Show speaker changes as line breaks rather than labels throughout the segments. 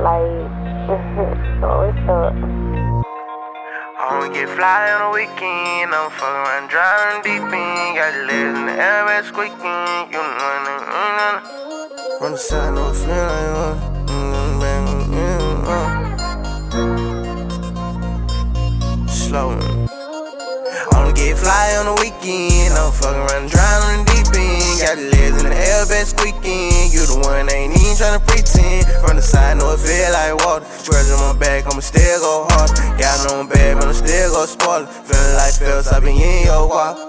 like, so what's up?
I wanna get fly on the weekend. I'm fucking around driving deep in. Got the legs in the air, bed squeaking. You know, mm, mm, From the side, no feel like one. Mm, mm, mm, mm. Slow. I wanna get fly on the weekend. I'm fucking around driving deep in. Got the legs in the air, bed squeaking. You the one, ain't even tryna pretend. From the side, know it feel like water. On my back, I'ma still go hard. Got on bad, but I'm still go spoil it. Feeling like Phelps, I been in your water.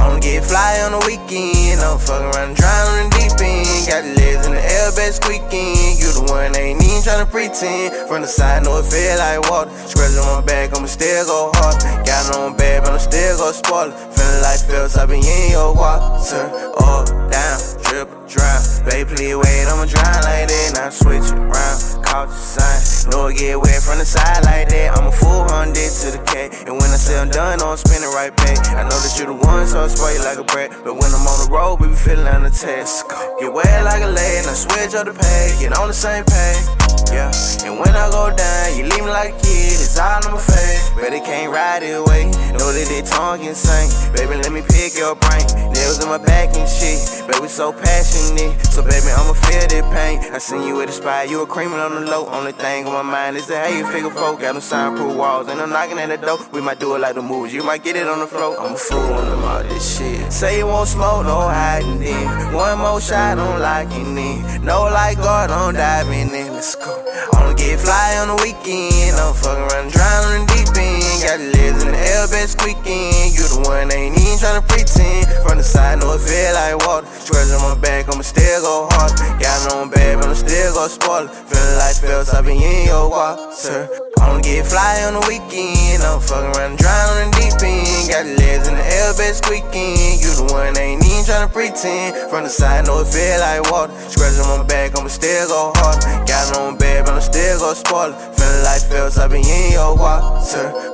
I'ma get fly on the weekend. I'm fucking around drowning deep in. Got the legs in the air, bed squeaking. You the one, ain't even tryna pretend. From the side, know it feel like water. On my back, I'ma still go hard. Got on bad, but I'm still go spoil it. Feeling like Phelps, I been in your water. Up, down, drip, drown. Baby, please wait, I'ma drown like that. Now switch around, caught the sign. Know it get wet from the side like that. I'm a full hundred to the K. And when I say I'm done, I'm spinning right back. I know that you the one, so I spray like a brat. But when I'm on the road, we be feeling the test. Get wet like a lane, I switch up the pay. Get on the same page. Yeah, and when I go down, you leave me like a kid, it's all on my. But it can't ride it away. Know that they tongue insane. Baby, let me pick your brain. Nails in my back and shit. Baby, so passionate. So, baby, I'ma feel that pain. I seen you at the spot, you were creaming on the low. Only thing on my mind is that how you figure folk got them soundproof walls. And I'm knocking at the door. We might do it like the movies. You might get it on the floor. I'm a fool on them all this shit. Say you won't smoke, no hiding in. One more shot, I'm locking in. No light God, I'm diving in. Let's go. Wanna get fly on the weekend. I'm fucking deep in. Got legs in the bed squeaking. You the one, ain't even tryna pretend. From the side, know it feel like water. Scratch on my back, I'ma still go hard. Got on bad, but I'm still go spoil it. Feeling like Phelps, I been in your water. I wanna get fly on the weekend. I'm fucking around, drowning deep in. Got the legs in the air, bed squeaking. You the one, ain't even tryna pretend. From the side, know it feel like water. Scratch on my back, I'ma still go hard. Got on bad, but I'm still go spoil it. Feeling like Phelps, I been in your water.